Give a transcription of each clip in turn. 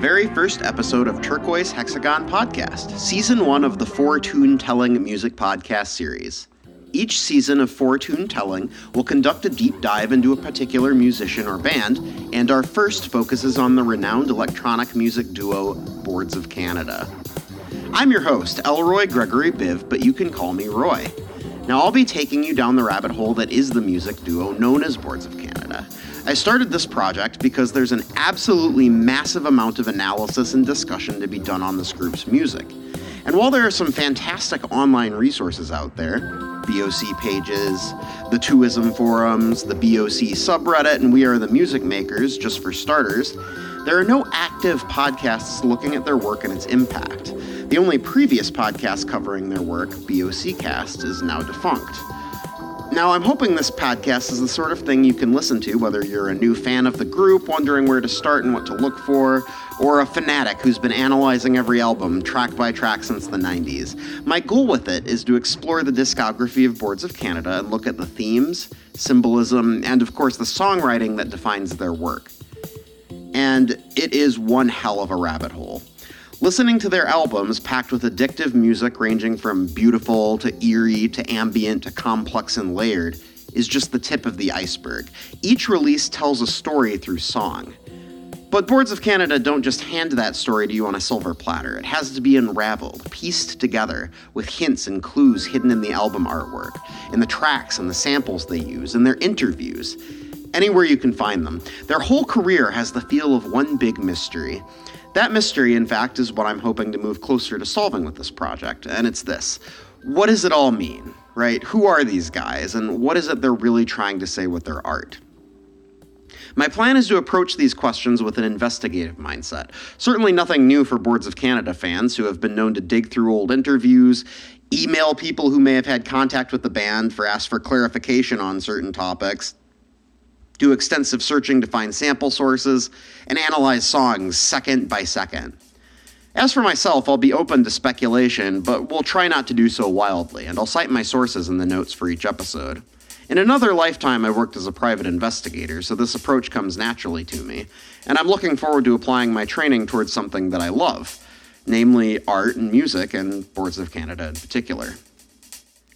very first episode of Turquoise Hexagon Podcast, season one of the Four Tune Telling music podcast series. Each season of Four Tune Telling will conduct a deep dive into a particular musician or band, and our first focuses on the renowned electronic music duo Boards of Canada. I'm your host, Elroy Gregory Biv, but you can call me Roy. Now, I'll be taking you down the rabbit hole that is the music duo known as Boards of Canada. I started this project because there's an absolutely massive amount of analysis and discussion to be done on this group's music. And while there are some fantastic online resources out there, BOC pages, the Twoism forums, the BOC subreddit, and We Are the Music Makers, just for starters, there are no active podcasts looking at their work and its impact. The only previous podcast covering their work, BOC Cast, is now defunct. Now, I'm hoping this podcast is the sort of thing you can listen to, whether you're a new fan of the group, wondering where to start and what to look for, or a fanatic who's been analyzing every album track by track since the 90s. My goal with it is to explore the discography of Boards of Canada and look at the themes, symbolism, and of course the songwriting that defines their work. And it is one hell of a rabbit hole. Listening to their albums packed with addictive music ranging from beautiful to eerie to ambient to complex and layered is just the tip of the iceberg. Each release tells a story through song. But Boards of Canada don't just hand that story to you on a silver platter. It has to be unraveled, pieced together, with hints and clues hidden in the album artwork, in the tracks and the samples they use, in their interviews, anywhere you can find them. Their whole career has the feel of one big mystery. That mystery, in fact, is what I'm hoping to move closer to solving with this project, and it's this. What does it all mean, right? Who are these guys, and what is it they're really trying to say with their art? My plan is to approach these questions with an investigative mindset. Certainly nothing new for Boards of Canada fans who have been known to dig through old interviews, email people who may have had contact with the band for ask for clarification on certain topics, do extensive searching to find sample sources, and analyze songs second by second. As for myself, I'll be open to speculation, but we'll try not to do so wildly, and I'll cite my sources in the notes for each episode. In another lifetime, I worked as a private investigator, so this approach comes naturally to me, and I'm looking forward to applying my training towards something that I love, namely art and music, and Boards of Canada in particular.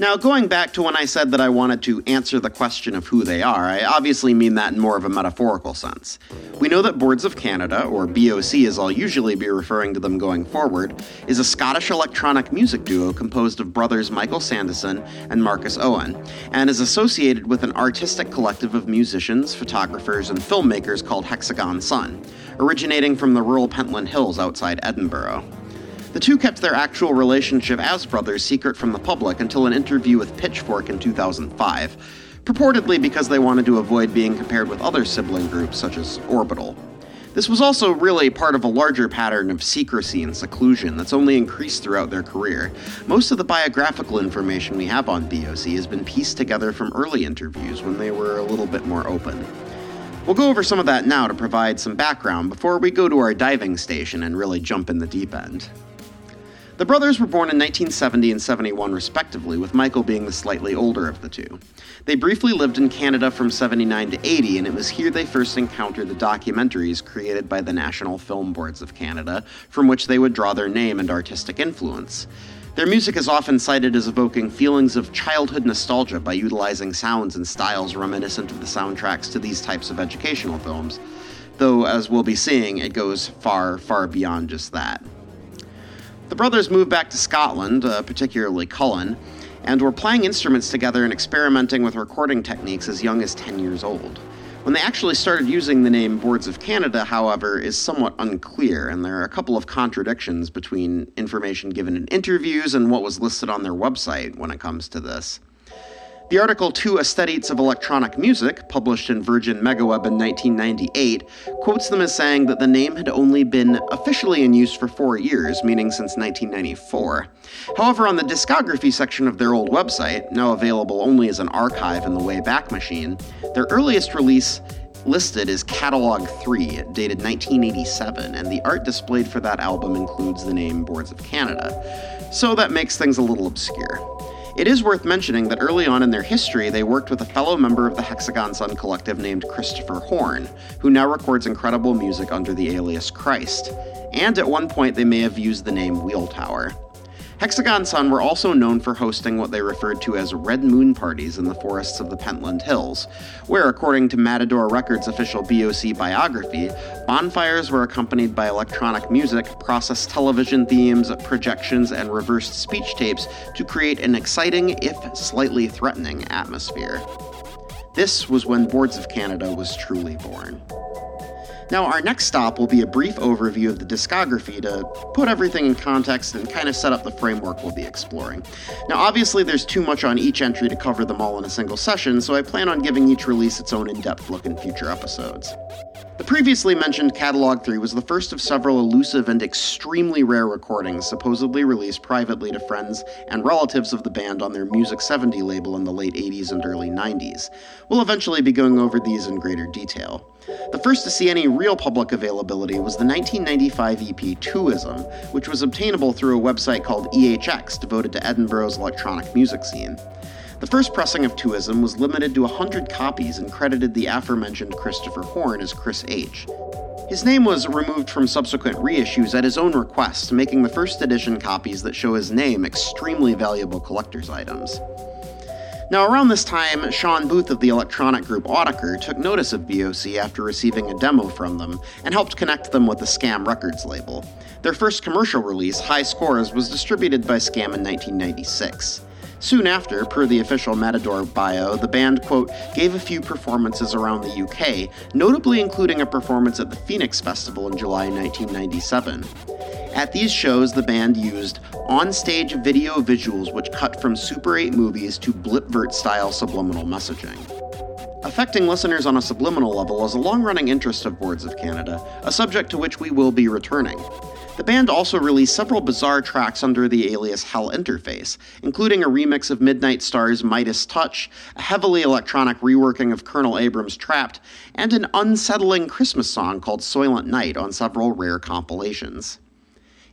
Now, going back to when I said that I wanted to answer the question of who they are, I obviously mean that in more of a metaphorical sense. We know that Boards of Canada, or BOC as I'll usually be referring to them going forward, is a Scottish electronic music duo composed of brothers Michael Sandison and Marcus Eoin, and is associated with an artistic collective of musicians, photographers, and filmmakers called Hexagon Sun, originating from the rural Pentland Hills outside Edinburgh. The two kept their actual relationship as brothers secret from the public until an interview with Pitchfork in 2005, purportedly because they wanted to avoid being compared with other sibling groups such as Orbital. This was also really part of a larger pattern of secrecy and seclusion that's only increased throughout their career. Most of the biographical information we have on BOC has been pieced together from early interviews when they were a little bit more open. We'll go over some of that now to provide some background before we go to our diving station and really jump in the deep end. The brothers were born in 1970 and 71, respectively, with Michael being the slightly older of the two. They briefly lived in Canada from 79 to 80, and it was here they first encountered the documentaries created by the National Film Boards of Canada, from which they would draw their name and artistic influence. Their music is often cited as evoking feelings of childhood nostalgia by utilizing sounds and styles reminiscent of the soundtracks to these types of educational films, though, as we'll be seeing, it goes far, far beyond just that. The brothers moved back to Scotland, uh, particularly Cullen, and were playing instruments together and experimenting with recording techniques as young as 10 years old. When they actually started using the name Boards of Canada, however, is somewhat unclear, and there are a couple of contradictions between information given in interviews and what was listed on their website when it comes to this. The article Two Aesthetes of Electronic Music, published in Virgin Megaweb in 1998, quotes them as saying that the name had only been officially in use for four years, meaning since 1994. However, on the discography section of their old website, now available only as an archive in the Wayback Machine, their earliest release listed is Catalog 3, dated 1987, and the art displayed for that album includes the name Boards of Canada. So that makes things a little obscure. It is worth mentioning that early on in their history, they worked with a fellow member of the Hexagon Sun Collective named Christopher Horn, who now records incredible music under the alias Christ. And at one point, they may have used the name Wheel Tower. Hexagon Sun were also known for hosting what they referred to as red moon parties in the forests of the Pentland Hills, where, according to Matador Records' official BOC biography, bonfires were accompanied by electronic music, processed television themes, projections, and reversed speech tapes to create an exciting, if slightly threatening, atmosphere. This was when Boards of Canada was truly born. Now, our next stop will be a brief overview of the discography to put everything in context and kind of set up the framework we'll be exploring. Now, obviously, there's too much on each entry to cover them all in a single session, so I plan on giving each release its own in depth look in future episodes. The previously mentioned Catalog 3 was the first of several elusive and extremely rare recordings supposedly released privately to friends and relatives of the band on their Music 70 label in the late 80s and early 90s. We'll eventually be going over these in greater detail. The first to see any real public availability was the 1995 EP Twoism, which was obtainable through a website called EHX devoted to Edinburgh's electronic music scene. The first pressing of Twoism was limited to 100 copies and credited the aforementioned Christopher Horn as Chris H. His name was removed from subsequent reissues at his own request, making the first edition copies that show his name extremely valuable collector's items. Now, around this time, Sean Booth of the electronic group Autechre took notice of BOC after receiving a demo from them and helped connect them with the Skam Records label. Their first commercial release, High Scores, was distributed by Skam in 1996. Soon after, per the official Matador bio, the band, quote, gave a few performances around the UK, notably including a performance at the Phoenix Festival in July 1997. At these shows, the band used on-stage video visuals which cut from Super 8 movies to Blipvert-style subliminal messaging. Affecting listeners on a subliminal level is a long-running interest of Boards of Canada, a subject to which we will be returning. The band also released several bizarre tracks under the alias Hell Interface, including a remix of Midnight Star's Midas Touch, a heavily electronic reworking of Colonel Abrams' Trapped, and an unsettling Christmas song called Soylent Night on several rare compilations.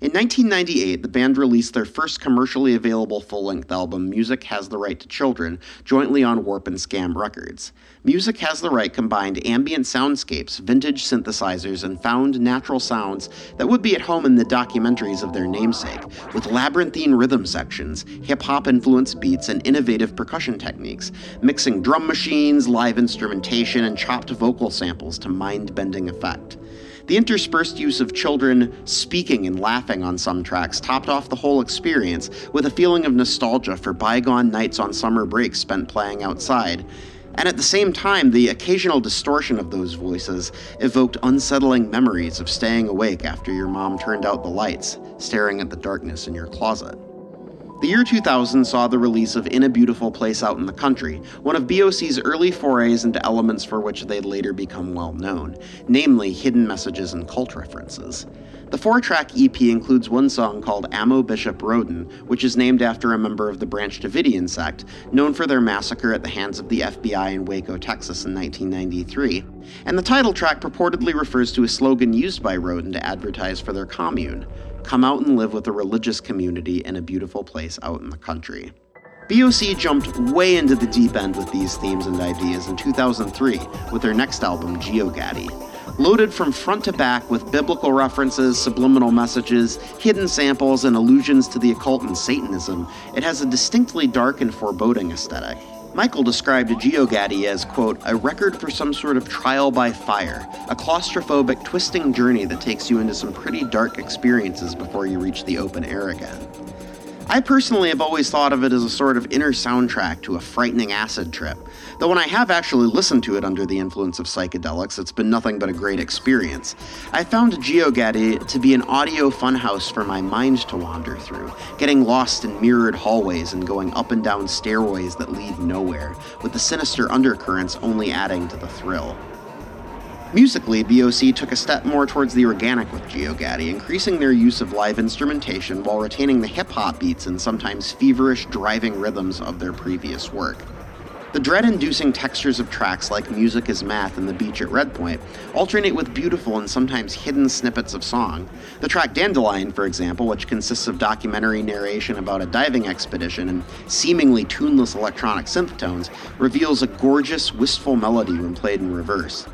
In 1998, the band released their first commercially available full length album, Music Has the Right to Children, jointly on Warp and Skam Records. Music Has the Right combined ambient soundscapes, vintage synthesizers, and found natural sounds that would be at home in the documentaries of their namesake, with labyrinthine rhythm sections, hip hop influenced beats, and innovative percussion techniques, mixing drum machines, live instrumentation, and chopped vocal samples to mind bending effect. The interspersed use of children speaking and laughing on some tracks topped off the whole experience with a feeling of nostalgia for bygone nights on summer breaks spent playing outside. And at the same time, the occasional distortion of those voices evoked unsettling memories of staying awake after your mom turned out the lights, staring at the darkness in your closet. The year 2000 saw the release of In a Beautiful Place Out in the Country, one of BOC's early forays into elements for which they'd later become well known, namely hidden messages and cult references. The four track EP includes one song called Amo Bishop Roden, which is named after a member of the Branch Davidian sect, known for their massacre at the hands of the FBI in Waco, Texas in 1993. And the title track purportedly refers to a slogan used by Roden to advertise for their commune come out and live with a religious community in a beautiful place out in the country. BOC jumped way into the deep end with these themes and ideas in 2003 with their next album, Geogaddi. Loaded from front to back with biblical references, subliminal messages, hidden samples, and allusions to the occult and Satanism, it has a distinctly dark and foreboding aesthetic. Michael described Geogaddi as, quote, a record for some sort of trial by fire, a claustrophobic, twisting journey that takes you into some pretty dark experiences before you reach the open air again. I personally have always thought of it as a sort of inner soundtrack to a frightening acid trip, though when I have actually listened to it under the influence of psychedelics, it's been nothing but a great experience. I found Geogaddi to be an audio funhouse for my mind to wander through, getting lost in mirrored hallways and going up and down stairways that lead nowhere, with the sinister undercurrents only adding to the thrill. Musically, BOC took a step more towards the organic with Geogaddi, increasing their use of live instrumentation while retaining the hip hop beats and sometimes feverish, driving rhythms of their previous work. The dread inducing textures of tracks like Music is Math and The Beach at Red Point alternate with beautiful and sometimes hidden snippets of song. The track Dandelion, for example, which consists of documentary narration about a diving expedition and seemingly tuneless electronic synth tones, reveals a gorgeous, wistful melody when played in reverse.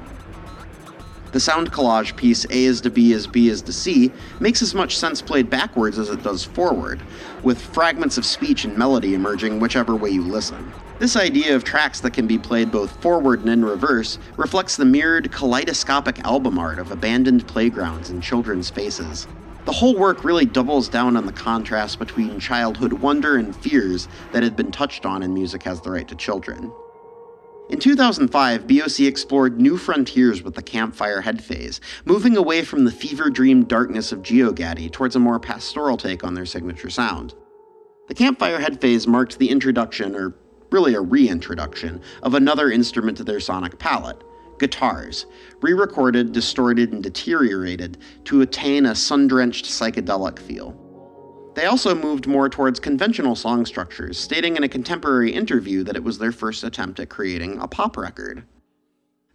The sound collage piece A is to B is B is to C makes as much sense played backwards as it does forward, with fragments of speech and melody emerging whichever way you listen. This idea of tracks that can be played both forward and in reverse reflects the mirrored kaleidoscopic album art of abandoned playgrounds and children's faces. The whole work really doubles down on the contrast between childhood wonder and fears that had been touched on in Music Has the Right to Children. In 2005, BOC explored new frontiers with the Campfire Headphase, moving away from the fever dream darkness of Geogaddi towards a more pastoral take on their signature sound. The Campfire Headphase marked the introduction, or really a reintroduction, of another instrument to their sonic palette guitars, re recorded, distorted, and deteriorated to attain a sun drenched psychedelic feel. They also moved more towards conventional song structures, stating in a contemporary interview that it was their first attempt at creating a pop record.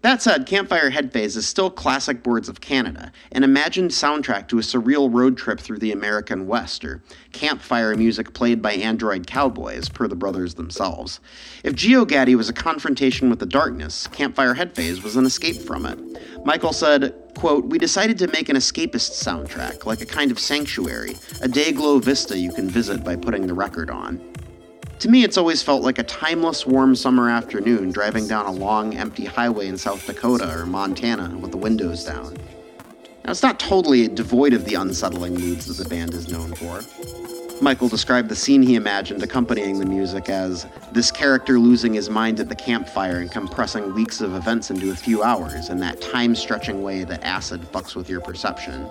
That said, Campfire Headphase is still classic boards of Canada, an imagined soundtrack to a surreal road trip through the American West, or campfire music played by android cowboys, per the brothers themselves. If Geogaddi was a confrontation with the darkness, Campfire Headphase was an escape from it. Michael said, quote, We decided to make an escapist soundtrack, like a kind of sanctuary, a day glow vista you can visit by putting the record on. To me, it's always felt like a timeless, warm summer afternoon driving down a long, empty highway in South Dakota or Montana with the windows down. Now, it's not totally devoid of the unsettling moods that the band is known for. Michael described the scene he imagined accompanying the music as this character losing his mind at the campfire and compressing weeks of events into a few hours in that time stretching way that acid fucks with your perception.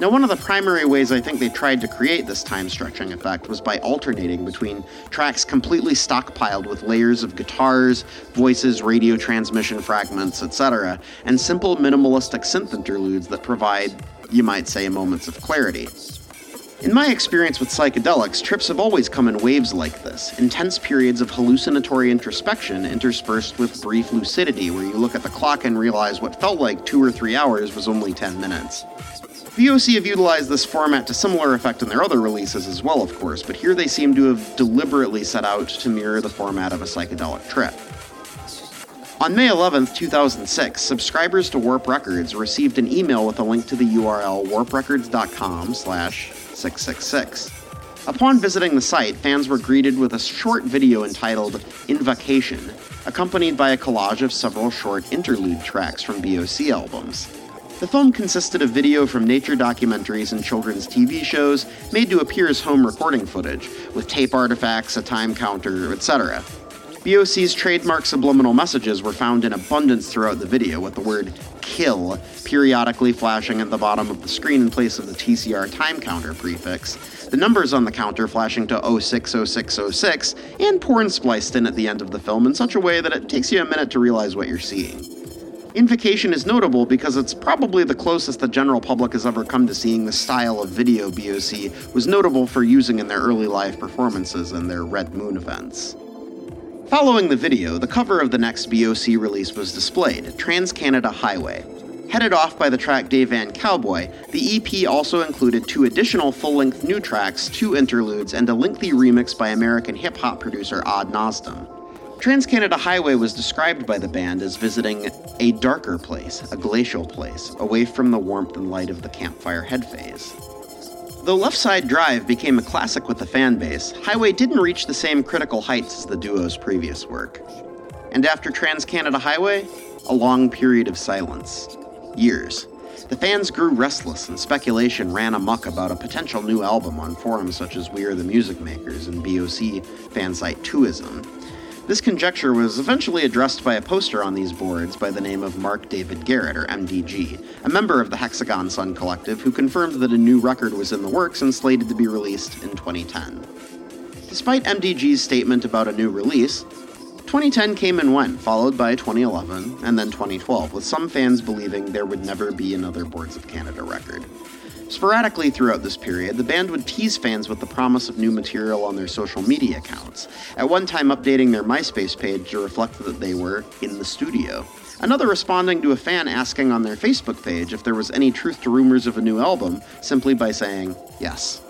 Now, one of the primary ways I think they tried to create this time stretching effect was by alternating between tracks completely stockpiled with layers of guitars, voices, radio transmission fragments, etc., and simple minimalistic synth interludes that provide, you might say, moments of clarity. In my experience with psychedelics, trips have always come in waves like this intense periods of hallucinatory introspection interspersed with brief lucidity where you look at the clock and realize what felt like two or three hours was only 10 minutes. BOC have utilized this format to similar effect in their other releases as well, of course, but here they seem to have deliberately set out to mirror the format of a psychedelic trip. On May 11, 2006, subscribers to Warp Records received an email with a link to the URL warprecords.com slash 666. Upon visiting the site, fans were greeted with a short video entitled Invocation, accompanied by a collage of several short interlude tracks from BOC albums. The film consisted of video from nature documentaries and children's TV shows made to appear as home recording footage, with tape artifacts, a time counter, etc. BOC's trademark subliminal messages were found in abundance throughout the video, with the word kill periodically flashing at the bottom of the screen in place of the TCR time counter prefix, the numbers on the counter flashing to 060606, and porn spliced in at the end of the film in such a way that it takes you a minute to realize what you're seeing. Invocation is notable because it's probably the closest the general public has ever come to seeing the style of video BOC was notable for using in their early live performances and their Red Moon events. Following the video, the cover of the next BOC release was displayed Trans Canada Highway. Headed off by the track Dayvan Cowboy, the EP also included two additional full length new tracks, two interludes, and a lengthy remix by American hip hop producer Odd Nosdam. Trans Canada Highway was described by the band as visiting a darker place, a glacial place, away from the warmth and light of the Campfire Headphase. Though Left Side Drive became a classic with the fan base, Highway didn't reach the same critical heights as the duo's previous work. And after Trans Canada Highway, a long period of silence. Years. The fans grew restless and speculation ran amuck about a potential new album on forums such as We Are the Music Makers and BOC fansite Twoism, this conjecture was eventually addressed by a poster on these boards by the name of Mark David Garrett, or MDG, a member of the Hexagon Sun Collective who confirmed that a new record was in the works and slated to be released in 2010. Despite MDG's statement about a new release, 2010 came and went, followed by 2011 and then 2012, with some fans believing there would never be another Boards of Canada record. Sporadically throughout this period, the band would tease fans with the promise of new material on their social media accounts, at one time updating their MySpace page to reflect that they were in the studio. Another responding to a fan asking on their Facebook page if there was any truth to rumors of a new album, simply by saying yes.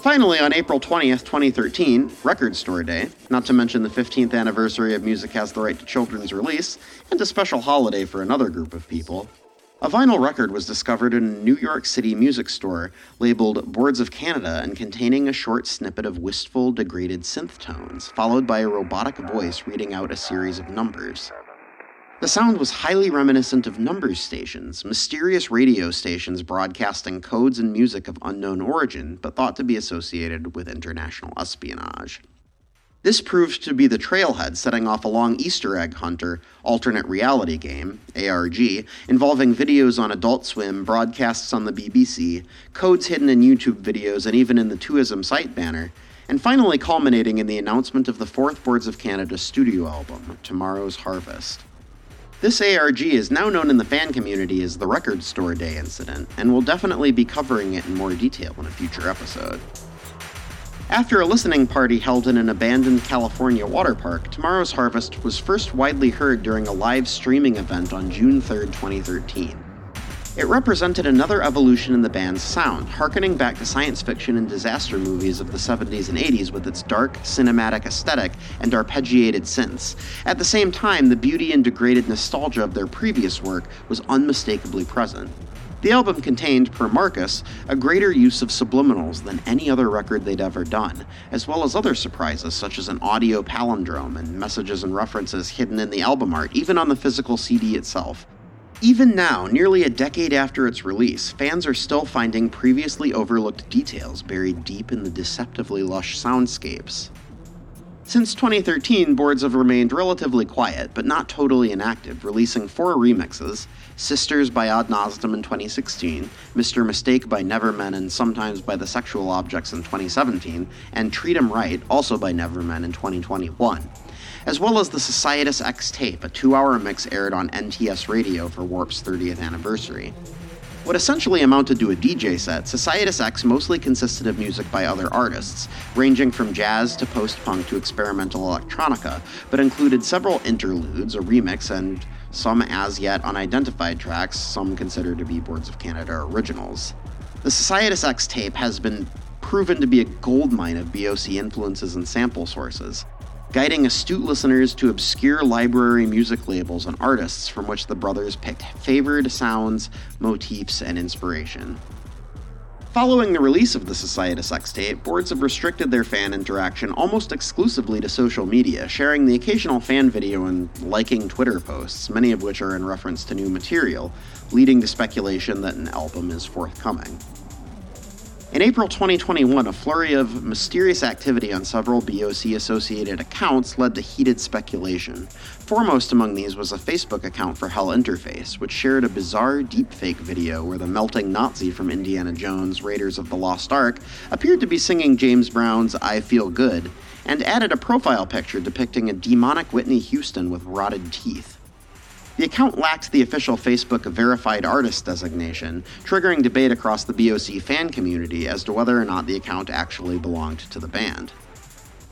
Finally, on April 20th, 2013, Record Store Day, not to mention the 15th anniversary of Music Has the Right to Children's release, and a special holiday for another group of people, a vinyl record was discovered in a New York City music store labeled Boards of Canada and containing a short snippet of wistful, degraded synth tones, followed by a robotic voice reading out a series of numbers. The sound was highly reminiscent of numbers stations, mysterious radio stations broadcasting codes and music of unknown origin, but thought to be associated with international espionage. This proved to be the trailhead setting off a long Easter egg hunter alternate reality game, ARG, involving videos on Adult Swim, broadcasts on the BBC, codes hidden in YouTube videos, and even in the Twoism site banner, and finally culminating in the announcement of the fourth Boards of Canada studio album, Tomorrow's Harvest. This ARG is now known in the fan community as the Record Store Day incident, and we'll definitely be covering it in more detail in a future episode. After a listening party held in an abandoned California water park, Tomorrow's Harvest was first widely heard during a live streaming event on June 3, 2013. It represented another evolution in the band's sound, harkening back to science fiction and disaster movies of the 70s and 80s with its dark, cinematic aesthetic and arpeggiated synths. At the same time, the beauty and degraded nostalgia of their previous work was unmistakably present. The album contained, per Marcus, a greater use of subliminals than any other record they'd ever done, as well as other surprises such as an audio palindrome and messages and references hidden in the album art, even on the physical CD itself. Even now, nearly a decade after its release, fans are still finding previously overlooked details buried deep in the deceptively lush soundscapes. Since 2013, boards have remained relatively quiet, but not totally inactive, releasing four remixes Sisters by Ad Nauseam in 2016, Mr. Mistake by Nevermen and Sometimes by the Sexual Objects in 2017, and Treat 'em Right, also by Nevermen in 2021 as well as the Societas X tape, a two hour mix aired on NTS Radio for Warp's 30th anniversary. What essentially amounted to a DJ set, Societas X mostly consisted of music by other artists, ranging from jazz to post punk to experimental electronica, but included several interludes, a remix, and some as yet unidentified tracks, some considered to be Boards of Canada originals. The Societas X tape has been proven to be a goldmine of BOC influences and sample sources guiding astute listeners to obscure library music labels and artists from which the brothers picked favored sounds, motifs, and inspiration. Following the release of the Societas X tape, boards have restricted their fan interaction almost exclusively to social media, sharing the occasional fan video and liking Twitter posts, many of which are in reference to new material, leading to speculation that an album is forthcoming. In April 2021, a flurry of mysterious activity on several BOC associated accounts led to heated speculation. Foremost among these was a Facebook account for Hell Interface, which shared a bizarre deepfake video where the melting Nazi from Indiana Jones' Raiders of the Lost Ark appeared to be singing James Brown's I Feel Good, and added a profile picture depicting a demonic Whitney Houston with rotted teeth. The account lacked the official Facebook verified artist designation, triggering debate across the BOC fan community as to whether or not the account actually belonged to the band.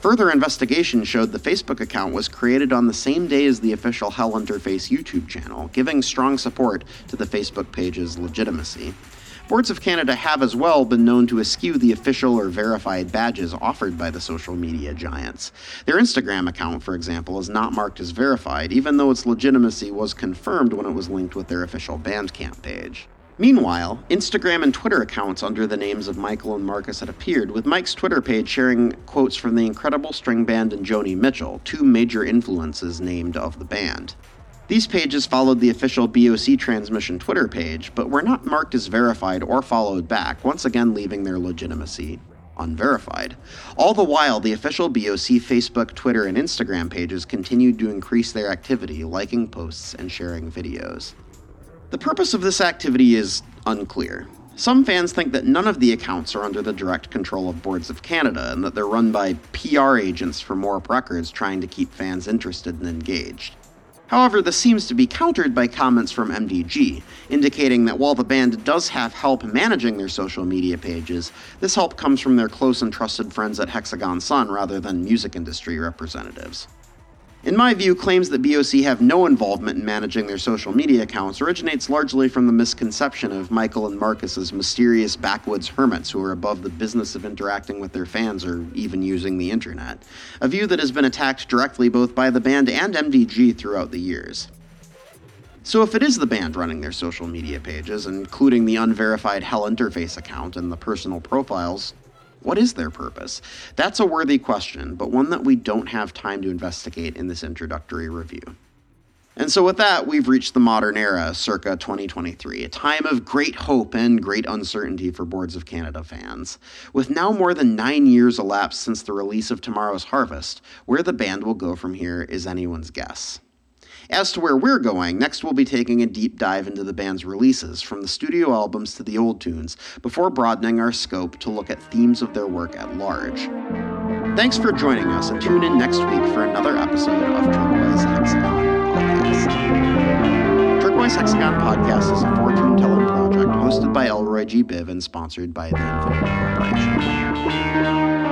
Further investigation showed the Facebook account was created on the same day as the official Hell Interface YouTube channel, giving strong support to the Facebook page's legitimacy. Boards of Canada have as well been known to eschew the official or verified badges offered by the social media giants. Their Instagram account, for example, is not marked as verified, even though its legitimacy was confirmed when it was linked with their official Bandcamp page. Meanwhile, Instagram and Twitter accounts under the names of Michael and Marcus had appeared, with Mike's Twitter page sharing quotes from the Incredible String Band and Joni Mitchell, two major influences named of the band. These pages followed the official BOC transmission Twitter page, but were not marked as verified or followed back, once again leaving their legitimacy unverified. All the while, the official BOC Facebook, Twitter, and Instagram pages continued to increase their activity, liking posts and sharing videos. The purpose of this activity is unclear. Some fans think that none of the accounts are under the direct control of Boards of Canada and that they're run by PR agents from Warp Records trying to keep fans interested and engaged. However, this seems to be countered by comments from MDG, indicating that while the band does have help managing their social media pages, this help comes from their close and trusted friends at Hexagon Sun rather than music industry representatives. In my view, claims that BOC have no involvement in managing their social media accounts originates largely from the misconception of Michael and Marcus as mysterious backwoods hermits who are above the business of interacting with their fans or even using the internet, a view that has been attacked directly both by the band and MDG throughout the years. So, if it is the band running their social media pages, including the unverified Hell Interface account and the personal profiles, what is their purpose? That's a worthy question, but one that we don't have time to investigate in this introductory review. And so, with that, we've reached the modern era, circa 2023, a time of great hope and great uncertainty for Boards of Canada fans. With now more than nine years elapsed since the release of Tomorrow's Harvest, where the band will go from here is anyone's guess. As to where we're going, next we'll be taking a deep dive into the band's releases, from the studio albums to the old tunes, before broadening our scope to look at themes of their work at large. Thanks for joining us, and tune in next week for another episode of Turquoise Hexagon Podcast. Turquoise Hexagon Podcast is a fortune telling project hosted by Elroy G. Biv and sponsored by the Infinity Corporation.